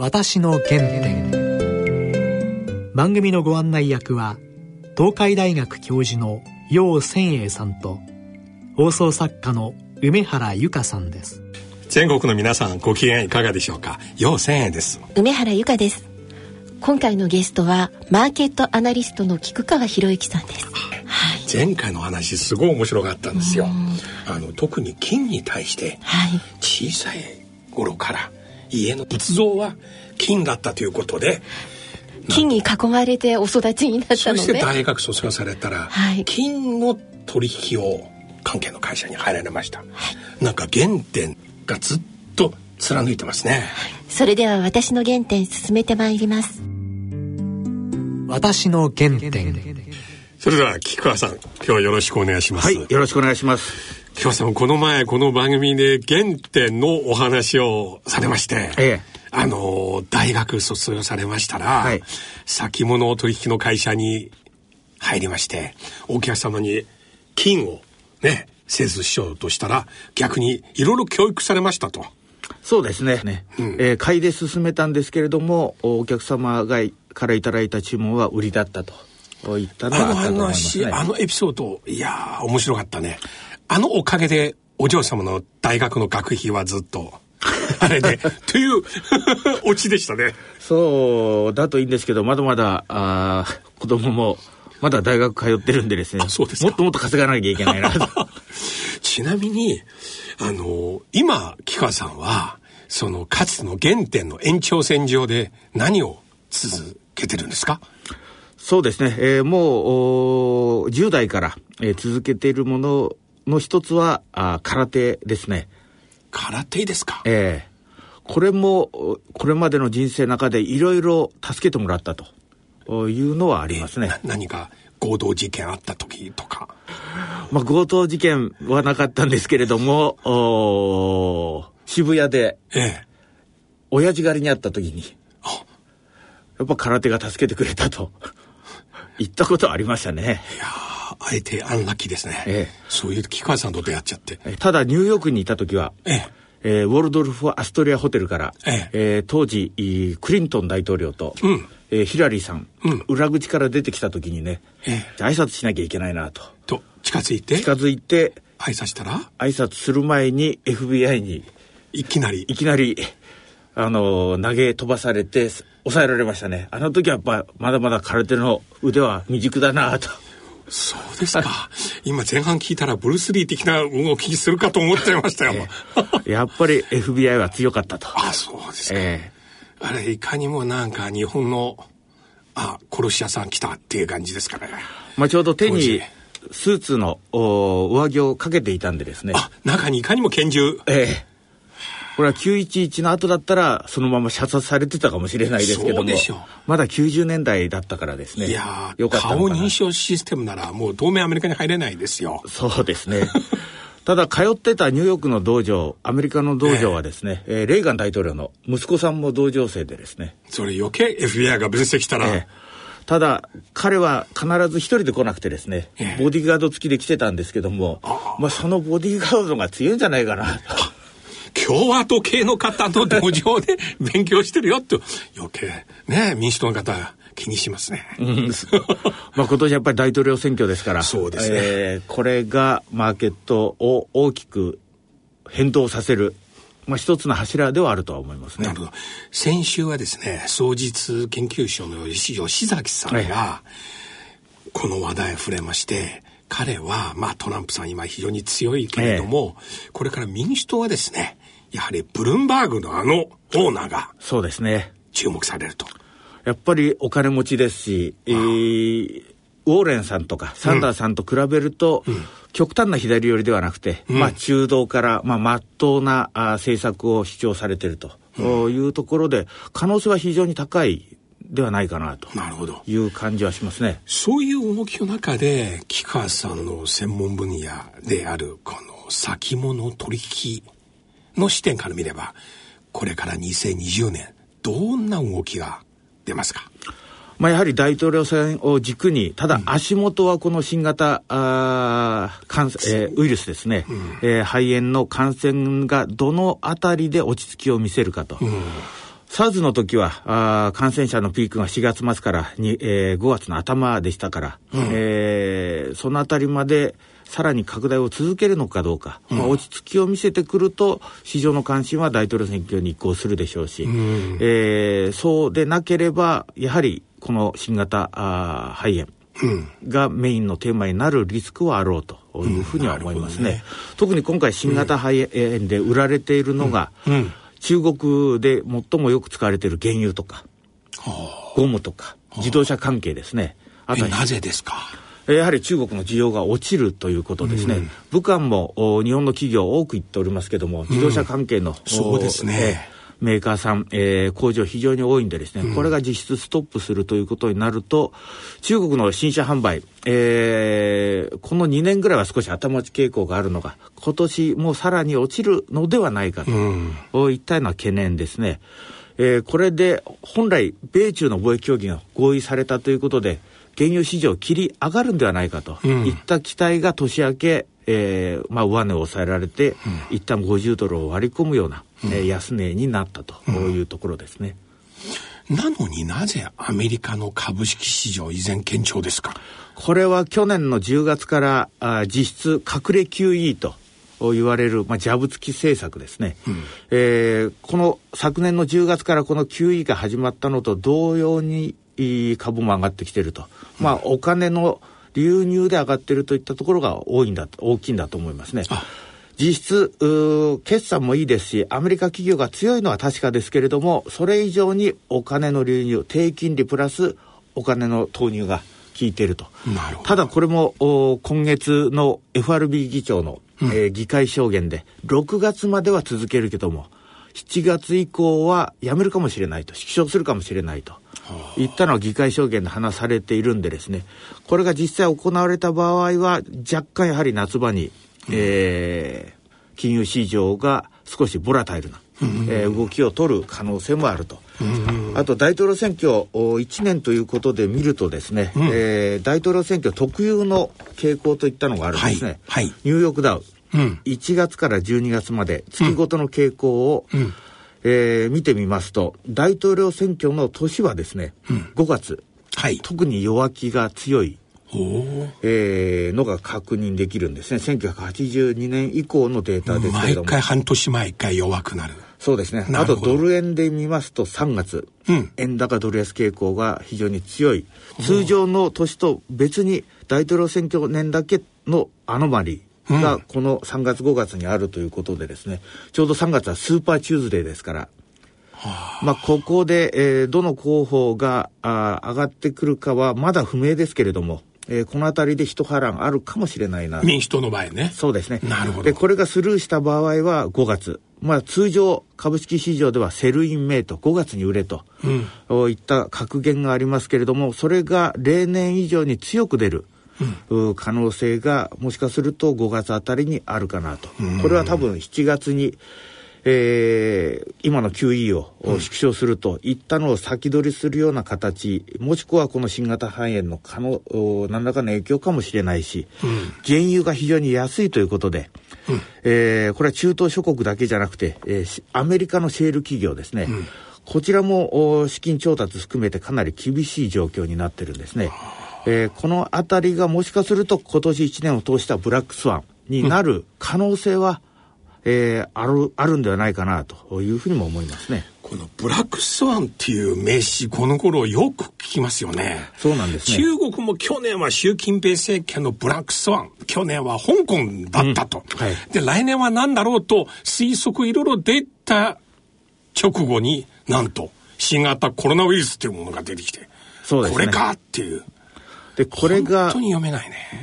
私の原点。番組のご案内役は東海大学教授の楊千栄さんと放送作家の梅原由香さんです。全国の皆さんご機嫌いかがでしょうか？楊千栄です。梅原由香です。今回のゲストはマーケットアナリストの菊川博之さんです。前回の話すごい面白かったんですよ。あの特に金に対して小さい頃から家の仏像は金だったということで金に囲まれてお育ちになったのねそして大学卒業されたら、はい、金の取引を関係の会社に入られました、はい、なんか原点がずっと貫いてますね。それでは私の原点進めてまいります。私の原点。それでは菊川さん今日はよろしくお願いします。はいよろしくお願いします菊川さんこの前この番組で原点のお話をされまして、ええ、あの大学卒業されましたら、はい、先物取引の会社に入りましてお客様に金をね製図しようとしたら逆にいろいろ教育されましたと。そうですね。ねうん、えー、買いで進めたんですけれども、お客様がからいただいた注文は売りだったと。いったのはあったと思います、ね、あの話、あのエピソード、いや面白かったね。あのおかげで、お嬢様の大学の学費はずっと、あれで、という オチでしたね。そうだといいんですけど、まだまだ、あ子供も、まだ大学通ってるんでですね。そうですもっともっと稼がなきゃいけないなと。ちなみに、あの、今、木川さんは、その、かつの原点の延長線上で何を続けてるんですか？そうですね。えー、もう、10代から、えー、続けているものの一つは、あ空手ですね。空手ですか？ええー、これも、これまでの人生の中でいろいろ助けてもらったというのはありますね。何か強盗事件あった時とか？まあ、強盗事件はなかったんですけれども、お渋谷で、ええ、親父狩りにあった時に、やっぱ空手が助けてくれたと、言ったことありましたね。いやあえてアンラッキーですね。ええ、そういう木川さんと出会っちゃって。ただ、ニューヨークにいた時は、ええ。えー、ウォルドルフ・アストリアホテルから、ええ。えー、当時クリントン大統領と、うん。えー、ヒラリーさん、うん、裏口から出てきた時にね、ええ、挨拶しなきゃいけないなと。と近づいて？近づいて挨拶したら？挨拶する前に FBI にいきなり。いきなりあの投げ飛ばされて抑えられましたね。あの時はやっぱまだまだ空手の腕は未熟だなとそうですか。今前半聞いたらブルース・リー的な動きするかと思っちゃいましたよ。えー、やっぱり FBI は強かったと。あ、そうですか。えー、あれ、いかにもなんか日本の、あ、殺し屋さん来たっていう感じですかね。まあちょうど手にスーツのお上着をかけていたんでですね。あ、中にいかにも拳銃。ええーこれは911の後だったら、そのまま射殺されてたかもしれないですけども、まだ90年代だったからですね。いやよかった顔認証システムなら、もう当面アメリカに入れないですよ。そうですね。ただ、通ってたニューヨークの道場、アメリカの道場はですね、えー、レーガン大統領の息子さんも同情生でですね。それ余計 FBI が分析したら。えーただ、彼は必ず一人で来なくてですね、ボディーガード付きで来てたんですけども、まあそのボディーガードが強いんじゃないかな。共和党系の方の道場で勉強してるよって余計ね民主党の方気にしますね。うん、まあ今年やっぱり大統領選挙ですから、そうですね。えー、これがマーケットを大きく変動させる、まあ一つの柱ではあるとは思いますね。なるほど。先週はですね、創実研究所の吉崎さんが、この話題触れまして、彼は、まあトランプさん今非常に強いけれども、えこれから民主党はですね、やはりブルンバーグのあのオーナーがそうですね。注目されると。やっぱりお金持ちですし、えー、ウォーレンさんとかサンダーさんと比べると、うん、極端な左寄りではなくて、うん、まあ中道から、まあ、真っ当なあ政策を主張されていると、うん、いうところで、可能性は非常に高いではないかなと。なるほど。いう感じはしますね。そういう動きの中で、木川さんの専門分野である、この先物取引の視点から見れば、これから2020年、どんな動きが出ますか？まあ、やはり大統領選を軸に、ただ足元はこの新型、あ感えー、ウイルスですね、うん、えー、肺炎の感染がどのあたりで落ち着きを見せるかと。うん。SARS の時はあ感染者のピークが4月末からに、えー、5月の頭でしたから、うん、えー、そのあたりまでさらに拡大を続けるのかどうか、うん、まあ、落ち着きを見せてくると市場の関心は大統領選挙に移行するでしょうし、うん、えー、そうでなければやはりこの新型あ肺炎がメインのテーマになるリスクはあろうというふうには思いますね。ね。特に今回新型肺炎で売られているのが、中国で最もよく使われている原油とか、ゴムとか、自動車関係ですね。あとなぜですか？やはり中国の需要が落ちるということですね。うん、武漢も日本の企業多く言っておりますけども、自動車関係の、うん、そうですね。メーカーさん、えー、工場非常に多いんでですね、うん、これが実質ストップするということになると、中国の新車販売、えー、この2年ぐらいは少し頭打ち傾向があるのが、今年もさらに落ちるのではないかと、うん、いったような懸念ですね。えー、これで本来、米中の貿易協議が合意されたということで、原油市場切り上がるんではないかと。いった期待が年明け、えーまあ、上値を抑えられて、うん、一旦50ドルを割り込むような、うん、えー、安値になったと。いうところですね。なのになぜアメリカの株式市場依然堅調ですか？これは去年の10月からあ実質隠れ QE と言われる、まあ、ジャブ付き政策ですね、うん、えー、この昨年の10月からこの QE が始まったのと同様に株も上がってきてると、まあ、お金の流入で上がってるといったところが多いんだ大きいんだと思いますね。実質決算もいいですしアメリカ企業が強いのは確かですけれどもそれ以上にお金の流入低金利プラスお金の投入が効いているとただこれも今月の FRB 議長の、うん、えー、議会証言で。6月までは続けるけども7月以降はやめるかもしれないと。縮小するかもしれないと。いったのは議会証言で話されているんでですね、これが実際行われた場合は、若干やはり夏場に、えー、金融市場が少しボラタイルな、えー、動きを取る可能性もあると。あと大統領選挙1年ということで見るとですね、うん、えー、大統領選挙特有の傾向といったのがあるんですね。はいはい、ニューヨークダウ、うん、1月から12月まで月ごとの傾向を、うん。えー、見てみますと、大統領選挙の年はですね、うん、5月、はい、特に弱気が強い、えー、のが確認できるんですね。1982年以降のデータですけれども。毎回半年毎回弱くなる。そうですね。あとドル円で見ますと3月、うん、円高ドル安傾向が非常に強い。通常の年と別に大統領選挙年だけのアノマリー。がこの3月5月にあるということでですね、ちょうど3月はスーパーチューズデーですから、まあ、ここで、えー、どの候補があ上がってくるかはまだ不明ですけれども、えー、この辺りで一波乱あるかもしれないな。民主党の場合ね。そうですね。なるほど。で、これがスルーした場合は5月。まあ、通常、株式市場では Sell in May と、5月に売れと、うん、いった格言がありますけれども、それが例年以上に強く出る。うん、可能性がもしかすると5月あたりにあるかなと。これは多分7月に、えー、今の QE を縮小するといったのを先取りするような形、もしくはこの新型肺炎の可能何らかの影響かもしれないし、うん、原油が非常に安いということで、うん、えー、これは中東諸国だけじゃなくて、えー、アメリカのシェール企業ですね、うん、こちらも資金調達含めてかなり厳しい状況になってるんですね。えー、この辺りがもしかすると今年1年を通したブラックスワンになる可能性は、うん、えー、ある、あるんではないかなというふうにも思いますね。このブラックスワンっていう名詞、この頃よく聞きますよね。そうなんですね。中国も去年は習近平政権のブラックスワン、去年は香港だったと。うんはい、で、来年は何だろうと推測いろいろ出た直後になんと新型コロナウイルスっていうものが出てきて、ね、これかっていう。で、これが、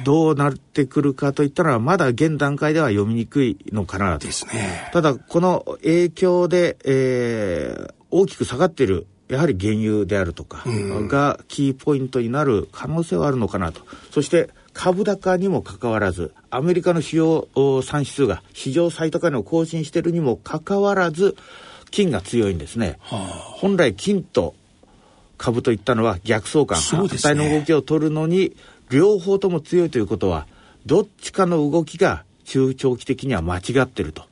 どうなってくるかといったら、まだ現段階では読みにくいのかなと。ですね。ただ、この影響で、えー、大きく下がっている、やはり原油であるとかがキーポイントになる可能性はあるのかなと。そして、株高にもかかわらず、アメリカの主要産指数が史上最高値を更新しているにもかかわらず、金が強いんですね。はあ、本来金と株といったのは逆相関、反対の動きを取るのに両方とも強いということはどっちかの動きが中長期的には間違ってると。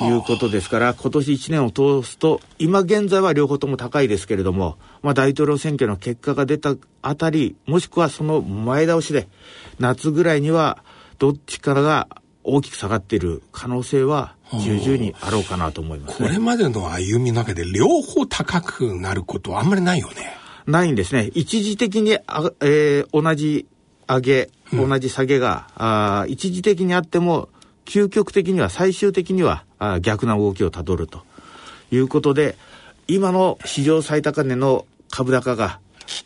いうことですから、今年1年を通すと、今現在は両方とも高いですけれども、まあ、大統領選挙の結果が出たあたり、もしくはその前倒しで、夏ぐらいには、どっちからが大きく下がっている可能性は重々にあろうかなと思います、ね、これまでの歩みの中で両方高くなることはあんまりないよね。ないんですね。一時的にあ、えー、同じ上げ、同じ下げが、うん、あ一時的にあっても、究極的には最終的にはあ逆な動きをたどるということで、今の市場最高値の株高が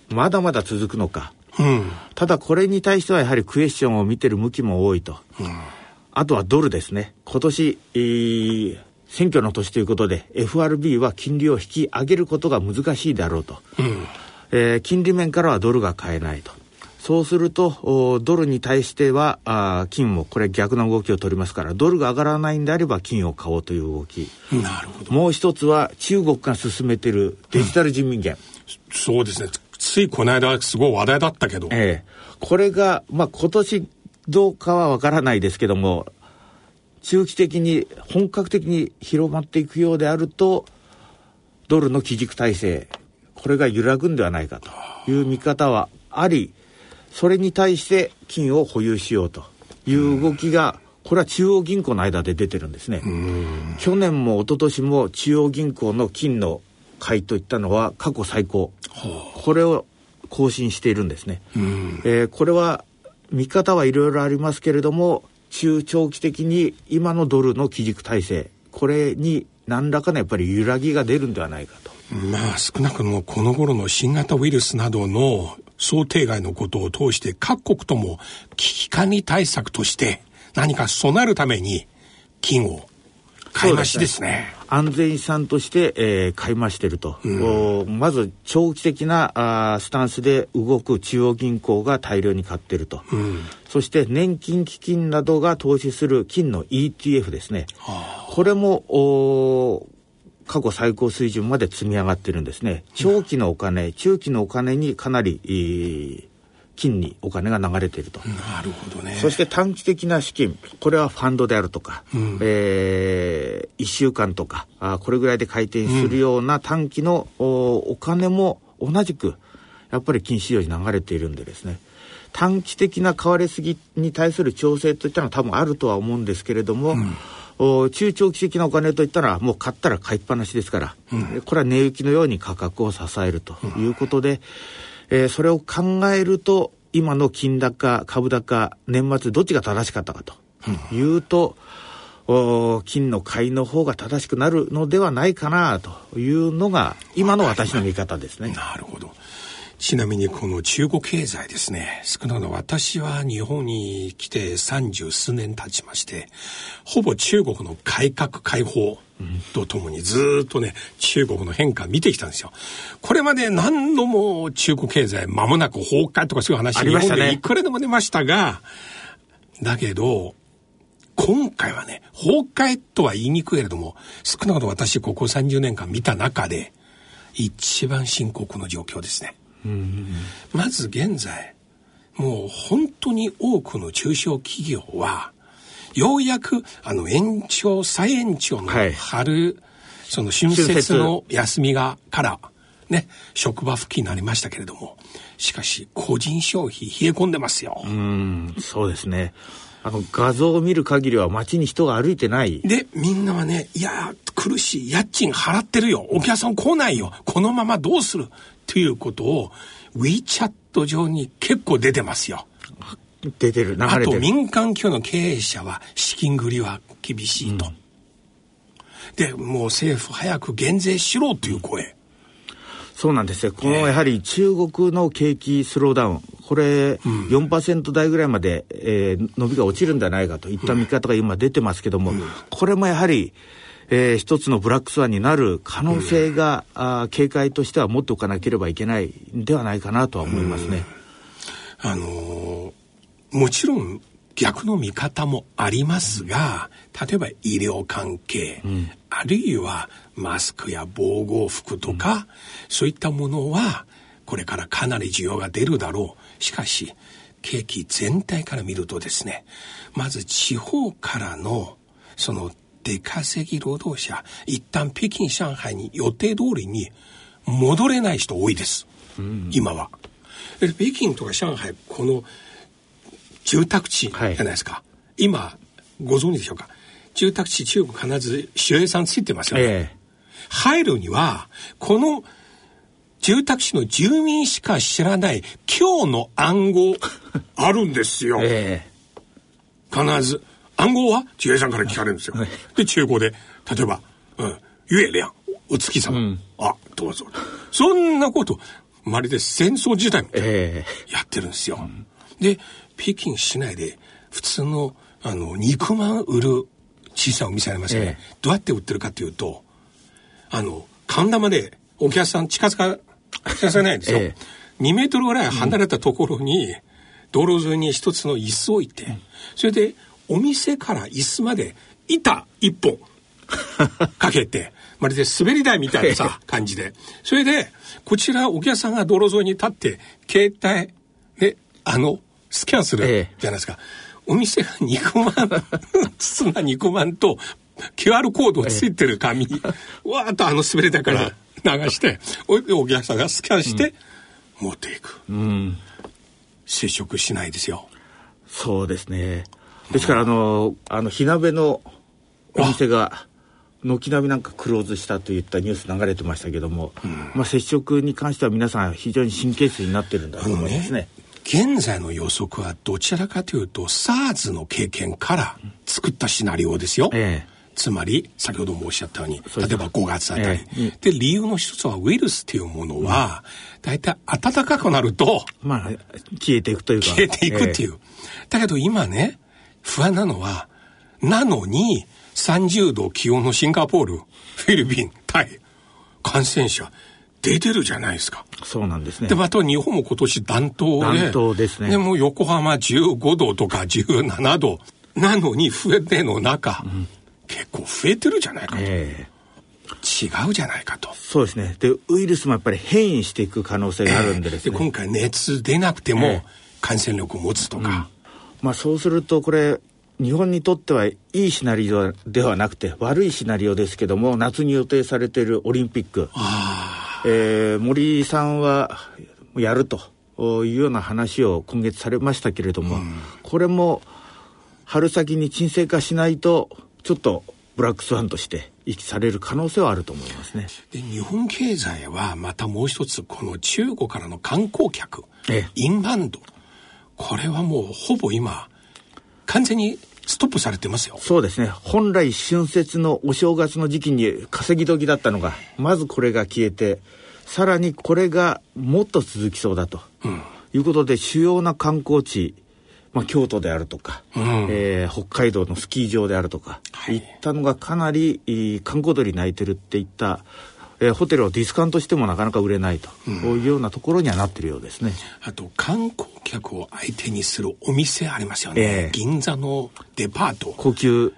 まだまだ続くのか。うん、ただこれに対してはやはりクエスチョンを見てる向きも多いと。うん、あとはドルですね。今年、えー、選挙の年ということで FRB は金利を引き上げることが難しいだろうと。うん、えー、金利面からはドルが買えないと。そうすると、ドルに対しては、あ金もこれ逆の動きを取りますから、ドルが上がらないんであれば金を買おうという動き。なるほど。もう一つは中国が進めているデジタル人民元、うん、そうですね。ついこの間すごい話題だったけど。ええ。これが、まあ今年どうかはわからないですけども、中期的に本格的に広まっていくようであると、ドルの基軸体制、これが揺らぐんではないかという見方はあり、それに対して金を保有しようという動きが、これは中央銀行の間で出てるんですね。去年も一昨年も中央銀行の金の買いといったのは過去最高。これを更新しているんですね。えー、これは見方はいろいろありますけれども、中長期的に今のドルの基軸体制、これに何らかのやっぱり揺らぎが出るんではないかと。まあ少なくともこの頃の新型ウイルスなどの想定外のことを通して各国とも危機管理対策として何か備えるために金を買い増しですね。安全資産として、えー、買い増してると。うん、まず長期的なあスタンスで動く中央銀行が大量に買ってると。うん、そして年金基金などが投資する金の ETF ですね。はあ、これもお過去最高水準まで積み上がってるんですね。長期のお金、中期のお金にかなり、えー、金にお金が流れていると。なるほどね。そして短期的な資金、これはファンドであるとか、うん、えー、1週間とかあ、これぐらいで回転するような短期の、うん、おお金も同じく、やっぱり金市場に流れているんでですね。短期的な買われすぎに対する調整といったのは多分あるとは思うんですけれども、うん中長期的なお金といったらもう買ったら買いっぱなしですから、うん、これは値行きのように価格を支えるということで、うん、えー、それを考えると今の金高株高年末どっちが正しかったかというと、うん、金の買いの方が正しくなるのではないかなというのが今の私の見方ですね。なるほど。ちなみにこの中国経済ですね、少なくとも私は日本に来て三十数年経ちまして、ほぼ中国の改革開放とともにずっとね、中国の変化見てきたんですよ。これまで何度も中国経済間もなく崩壊とかそういう話、日本でいくらでも出ましたが、だけど、今回はね、崩壊とは言いにくいけれども、少なくとも私ここ30年間見た中で、一番深刻の状況ですね。まず現在、もう本当に多くの中小企業は、ようやく、あの、延長、再延長の春、はい、その春節の休みが、から、ね、職場復帰になりましたけれども、しかし、個人消費冷え込んでますよ。うん、そうですね。あの、画像を見る限りは街に人が歩いてない。で、みんなはね、いや、苦しい。家賃払ってるよ。お客さん来ないよ。このままどうする？ということを WeChat 上に結構出てますよ。出てる、流れてる。あと民間企業の経営者は資金繰りは厳しいと。うん、で、もう政府早く減税しろという声。そうなんですよ。このやはり中国の景気スローダウン、これ4%台ぐらいまで、えー、伸びが落ちるんじゃないかといった見方が今出てますけども、うん、これもやはり、えー、一つのブラックスワンになる可能性が、うん、あ警戒としては持っておかなければいけないんではないかなとは思いますね。うん、あのー、もちろん逆の見方もありますが、例えば医療関係、うん、あるいはマスクや防護服とか、うん、そういったものは、これからかなり需要が出るだろう。しかし、景気全体から見るとですね、まず地方からの、その出稼ぎ労働者、一旦北京、上海に予定通りに戻れない人多いです。うん、今は。北京とか上海、この住宅地じゃないですか。はい、今、ご存知でしょうか？住宅地中国必ず守衛さんついてますよね。えー、入るには、この住宅地の住民しか知らない今日の暗号あるんですよ。えー、必ず。暗号は守衛さんから聞かれるんですよ。で、中古で、例えば、うん、ゆえりゃん、お月様、うん、あ、どうぞ。そんなこと、まるで戦争時代みたいな、やってるんですよ。えー、で、北京市内で普通の、あの、肉まん売る小さいお店ありますよね。えー、どうやって売ってるかっていうと、あの、神玉でお客さん近づか、近づかないんですよ。えー、2メートルぐらい離れたところに、道路沿いに一つの椅子を置いて、それでお店から椅子まで板一本 かけて、まるで滑り台みたいなさ、感じで。それで、こちらお客さんが道路沿いに立って、携帯で、あの、スキャンするじゃないですか。お店が肉まん、包んだ肉まんと、QR コードついてる紙、わーっとあの滑り台から流して、お客さんがスキャンして、持っていく。うん、接触しないですよ。そうですね。ですから、あの、あの、火鍋のお店が、軒並みなんかクローズしたといったニュース流れてましたけども、うん、まあ接触に関しては皆さん非常に神経質になってるんだと思いますね。現在の予測はどちらかというと SARS の経験から作ったシナリオですよ。ええつまり、先ほどもおっしゃったように、例えば5月あたり。ええ、で、理由の一つはウイルスっていうものは、大体暖かくなると、まあ、消えていくというか。消えていくっていう。え、だけど今ね、不安なのは、なのに、30度気温のシンガポール、フィリピン、タイ、感染者、出てるじゃないですか。そうなんですね。で、また日本も今年暖冬で。暖冬ですね。でも横浜15度とか17度。なのに増えての中、うん、結構増えてるじゃないかと。えー、違うじゃないかと。そうですね。で、ウイルスもやっぱり変異していく可能性があるんでですね。えー、で、今回熱出なくても感染力を持つとか。うん、まあそうするとこれ、日本にとってはいいシナリオではなくて悪いシナリオですけども夏に予定されているオリンピック、えー、森さんはやるというような話を今月されましたけれども、うん、これも春先に沈静化しないとちょっとブラックスワンとして遺棄される可能性はあると思いますね。で日本経済はまたもう一つこの中国からの観光客、インバウンド。これはもうほぼ今完全にストップされてますよ。そうですね。本来春節のお正月の時期に稼ぎ時だったのが、まずこれが消えて、さらにこれがもっと続きそうだと、うん、いうことで、主要な観光地、まあ、京都であるとか、うん、えー、北海道のスキー場であるとか、はい、いったのがかなり観光鳥鳴いてるっていったえー、ホテルをディスカウントしてもなかなか売れないと、うん、いうようなところにはなってるようですね。あと観光客を相手にするお店ありますよね。えー、銀座のデパート。高級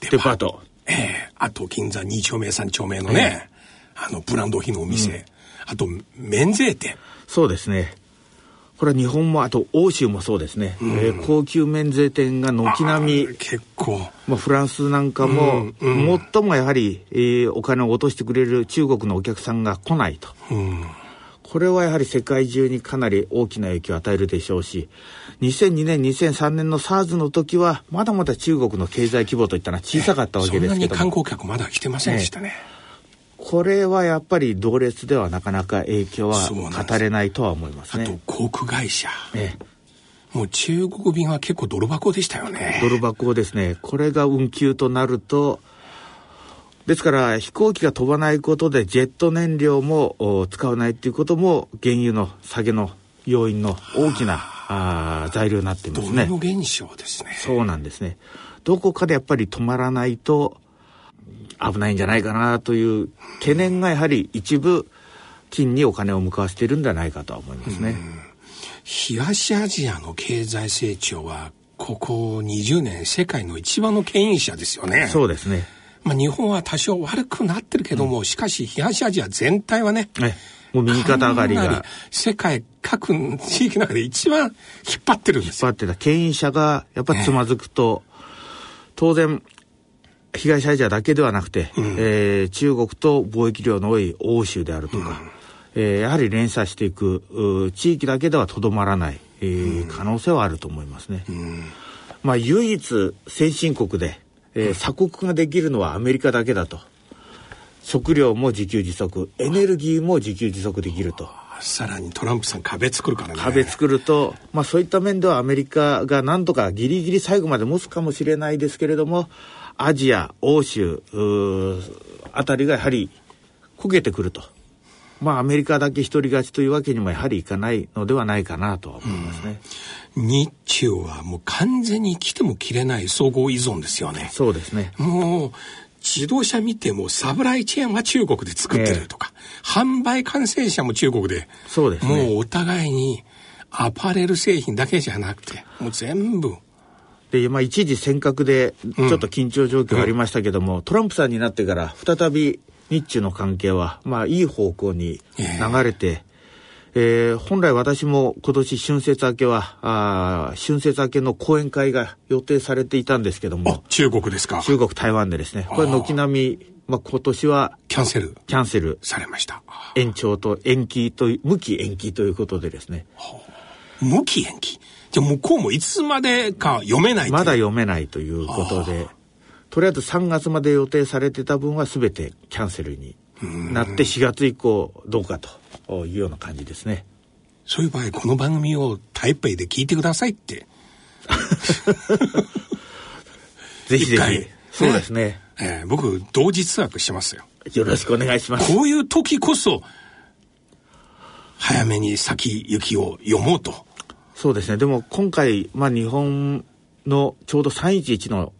デパート。ええー、あと銀座2丁目3丁目のね、えー、あのブランド品のお店。うん、あと免税店。そうですね。これは日本もあと欧州もそうですね、うん、えー、高級免税店が軒並み結構、まあ、フランスなんかも、うんうん、最もやはり、えー、お金を落としてくれる中国のお客さんが来ないと、うん、これはやはり世界中にかなり大きな影響を与えるでしょうし2002年2003年の SARS の時はまだまだ中国の経済規模といったのは小さかったわけですけどそんなに観光客まだ来てませんでしたね、ねこれはやっぱり同列ではなかなか影響は語れないとは思いますね。あと航空会社。ええもう中国便は結構泥箱でしたよね。泥箱ですね。これが運休となると、ですから飛行機が飛ばないことでジェット燃料も使わないっていうことも原油の下げの要因の大きなあ材料になっていますね。ド現象ですね。そうなんですね。どこかでやっぱり止まらないと危ないんじゃないかなという懸念がやはり一部金にお金を向かわせているんではないかとは思いますね。東アジアの経済成長はここ20年世界の一番の牽引者ですよね。そうですね。まあ日本は多少悪くなってるけども、うん、しかし東アジア全体はね、もう右肩上がりが。世界各地域の中で一番引っ張ってるんです引っ張ってた牽引者がやっぱつまずくと、はい、当然被害者だけではなくて、うん、えー、中国と貿易量の多い欧州であるとか、うん、えー、やはり連鎖していく地域だけではとどまらない、えー、うん、可能性はあると思いますね。まあ、唯一先進国で、えー、鎖国ができるのはアメリカだけだと。食料も自給自足、エネルギーも自給自足できると。さらにトランプさん壁作るからね。壁作ると、まあそういった面ではアメリカがなんとかギリギリ最後まで持つかもしれないですけれども、アジア、欧州、あたりがやはり焦げてくると。まあアメリカだけ一人勝ちというわけにもやはりいかないのではないかなと思いますね。日中はもう完全に来ても切れない総合依存ですよね。そうですね。もう自動車見てもサプライチェーンは中国で作ってるとか、えー、販売感染者も中国で、そうです、ね、もうお互いにアパレル製品だけじゃなくて、もう全部。で、まあ一時尖閣でちょっと緊張状況ありましたけども、うん、トランプさんになってから再び日中の関係は、まあいい方向に流れて、えー、本来私も今年春節明けは、あ春節明けの講演会が予定されていたんですけども。中国ですか中国、台湾でですね。これ軒並み、まあ、今年は。キャンセル。キャンセル。されました。延長と延期と、無期延期ということでですね。無期延期じゃあ向こうもいつまでか読めないまだ読めないということで、とりあえず3月まで予定されてた分は全てキャンセルになって4月以降どうかと。いうような感じですね。そういう場合、この番組を台北で聞いてくださいって。ぜひぜひ。そうですね。えー、僕、同時通訳しますよ。よろしくお願いします。こういう時こそ、早めに先行きを読もうと。そうですね。でも今回、まあ日本のちょうど311の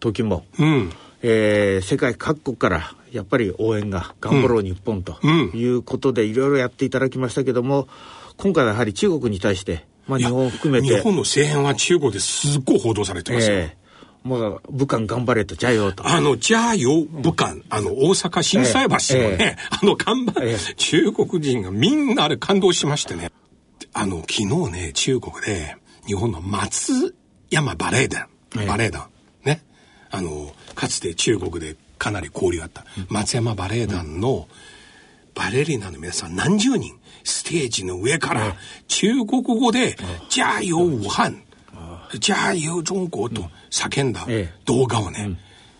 時も、うん、えー、世界各国からやっぱり応援が頑張ろう日本ということでいろいろやっていただきましたけども、今回はやはり中国に対して、まあ日本を含めて。日本の政変は中国ですっごい報道されてますよ。えーもう、武漢頑張れと、じゃよと。あの、じゃよ、武漢、あの、大阪心斎橋のね、えー、あの看板、えー、中国人がみんなあれ感動しましてね。あの、昨日ね、中国で、日本の松山バレー団、バレー団、ね。あの、かつて中国でかなり交流あった、松山バレエ団のバレリーナの皆さん何十人ステージの上から中国語で「じゃあよ武漢」「じゃあよ中国」と叫んだ動画をね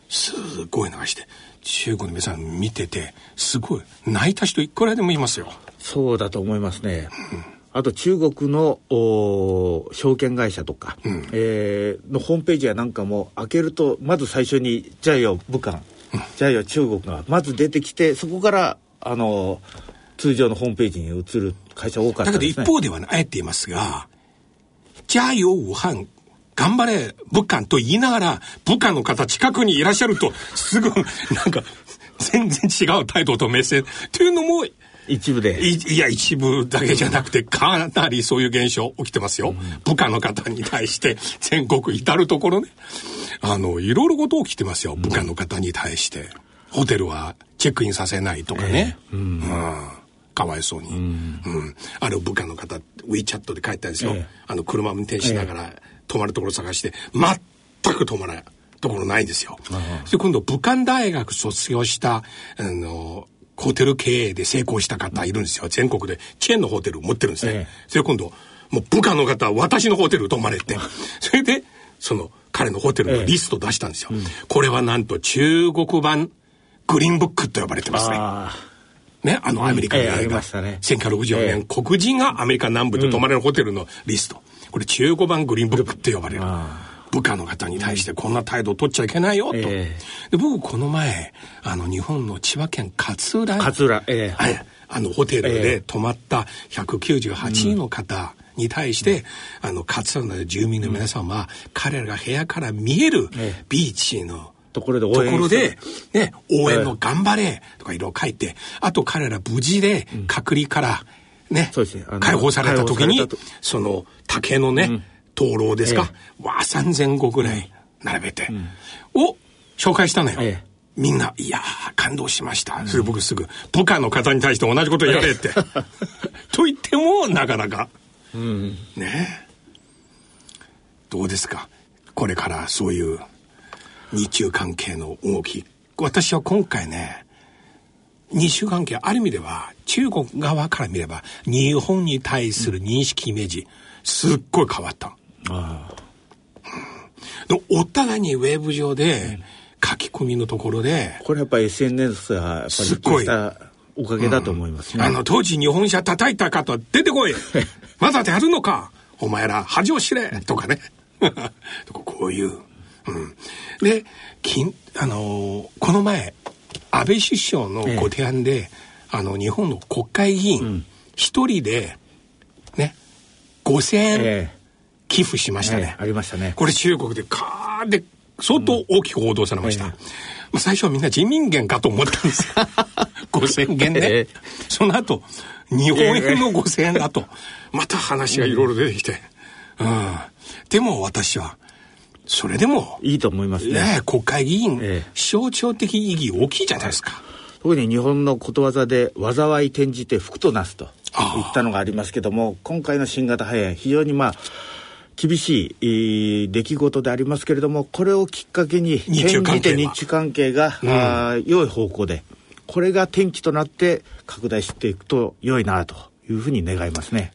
すごい流して中国の皆さん見ててすごい泣いた人いくらでもいますよ。そうだと思いますね。うん。あと中国の証券会社とか、うん、えー、のホームページやなんかも開けるとまず最初に「じゃあよ武漢」じゃあよ中国がまず出てきてそこからあの通常のホームページに移る会社多かったです、ね、だけど一方では、ね、あえて言いますが「じゃあよ武漢」頑張れ武漢と言いながら武漢の方近くにいらっしゃるとすぐなんか全然違う態度と目線というのも一部でい。いや、一部だけじゃなくて、かなりそういう現象起きてますよ。うん、部下の方に対して、全国至るところね。あの、いろいろこと起きてますよ。部下の方に対して。ホテルはチェックインさせないとかね。えー、うん、かわいそうに。うん、うん。ある部下の方、ウィーチャットで帰ったんですよ。えー、あの、車運転しながら、泊まるところ探して、全く泊まらない。ところないんですよ。で、今度、武漢大学卒業した、あの、ホテル経営で成功した方いるんですよ。全国でチェーンのホテル持ってるんですね。ええ、それ今度、もう部下の方は私のホテル泊まれって。それで、その彼のホテルのリスト出したんですよ。えうん、これはなんと中国版グリーンブックと呼ばれてますね。ね、あのアメリカの映画。ええ、ね、1964年、黒人がアメリカ南部で泊まれるホテルのリスト。これ中国版グリーンブックって呼ばれる。部下の方に対してこんな態度を取っちゃいけないよと。えー、で僕この前あの日本の千葉県勝浦。勝浦、えー、はい、あのホテルで泊まった198人の方、に対して、うん、あの勝浦の住民の皆さんは、うん、彼らが部屋から見えるビーチの、ところで応援ところで、ね、応援の頑張れとかいろいろ書いて、あと彼ら無事で隔離からね、うん、解放された時に、その竹のね、灯籠ですか、ええ、わあ、3000個ぐらい並べて、うん、を紹介したのよ。ええ、みんな、いや感動しました。それ僕すぐ、部下の方に対して同じことやれって。と言っても、なかなか。うん、ね。どうですか？これからそういう。日中関係の動き。私は今回ね日中関係ある意味では中国側から見れば日本に対する認識イメージすっごい変わった。あうん、お互いにウェブ上で書き込みのところでこれやっぱり SNS がやっぱりすごい。おかげだと思いますね、うん、あの当時日本車叩いた方出てこい。まだやるのか。お前ら恥を知れ。とかね。こういう、うん、で金あのー、この前安倍首相のご提案で、ええ、あの日本の国会議員一、人でね5,000円寄付しましたね、ありましたね。これ中国でカーで相当大きく報道されました、うん、まあ、最初はみんな人民元かと思ったんですよ。5,000元ね、その後日本円の5,000円だと。また話がいろいろ出てきて、うん、でも私はそれでもいいと思いますね。ね国会議員、ええ、象徴的意義大きいじゃないですか。特に日本のことわざで災い転じて福となすと言ったのがありますけども今回の新型肺炎非常にまあ厳しい出来事でありますけれどもこれをきっかけに転じて日中関係が、うん、あ良い方向でこれが転機となって拡大していくと良いなというふうに願いますね。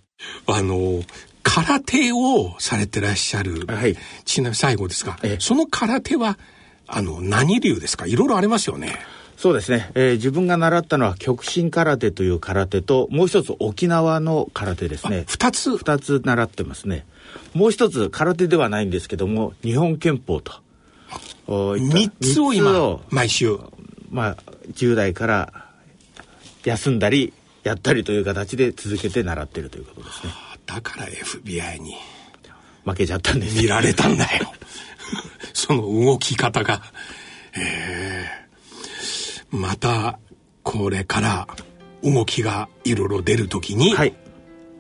あの空手をされてらっしゃる、はい、ちなみに最後ですが、その空手はあの何流ですか？いろいろありますよね。そうですね、えー、自分が習ったのは極真空手という空手ともう一つ沖縄の空手ですね。二つ？二つ習ってますね。もう一つ空手ではないんですけども日本憲法と。三つを今毎週。まあ10代から休んだりやったりという形で続けて習っているということですねだから FBI に負けちゃったんです。見られたんだよ。その動き方が。え。ー、またこれから動きがいろいろ出るときに、はい、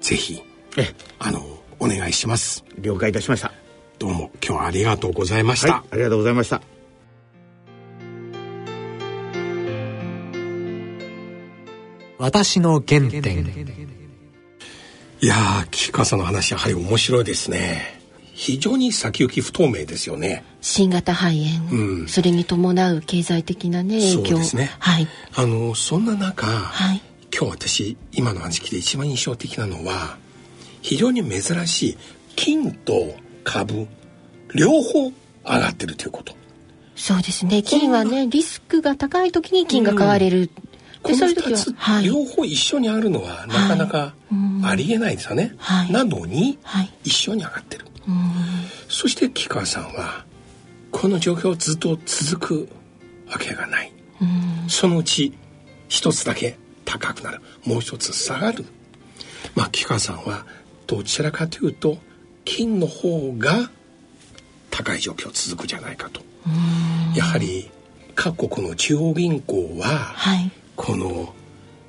ぜひえ。あのお願いします。了解いたしました。どうも今日はありがとうございました、はい、ありがとうございました。私の原点いやー、岸川さんの話やはり面白いですね。非常に先行き不透明ですよね。新型肺炎、うん、それに伴う経済的なね影響。ですね。はい。あのそんな中、はい、今日私今の話聞いて一番印象的なのは非常に珍しい金と株両方上がってるということ。そうですね。金はねリスクが高い時に金が買われる。この2つ両方一緒にあるのはなかなかありえないですよね。はい、なのに、一緒に上がってる。そして木川さんはこの状況ずっと続くわけがない。そのうち一つだけ高くなるもう一つ下がる。まあ木川さんはどちらかというと金の方が高い状況続くじゃないかと。やはり各国の中央銀行は、はい、この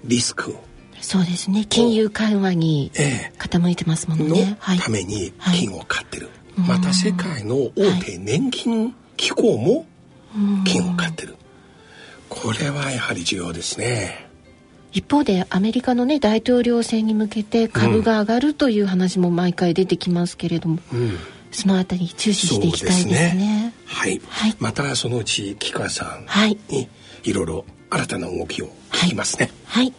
リスクそうですね。金融緩和に傾いてますもんね、のために金を買ってる、はい、また世界の大手年金機構も金を買ってる、これはやはり重要ですね。一方でアメリカのね大統領選に向けて株が上がるという話も毎回出てきますけれども、うん、そのあたり注視していきたいですね。すね。はい、はい、またそのうち木川さんにいろいろ新たな動きを聞きますね。はい、はい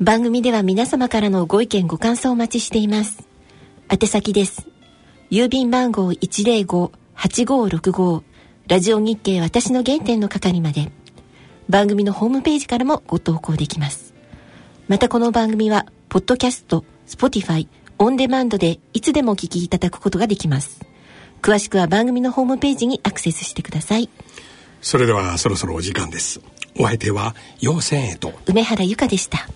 番組では皆様からのご意見ご感想をお待ちしています。宛先です。郵便番号105-8565ラジオ日経私の原点の係まで番組のホームページからもご投稿できます。またこの番組は、ポッドキャスト、 Spotify、オンデマンドでいつでもお聞きいただくことができます。詳しくは番組のホームページにアクセスしてください。それではそろそろお時間です。お相手は、葉千栄と梅原由香でした。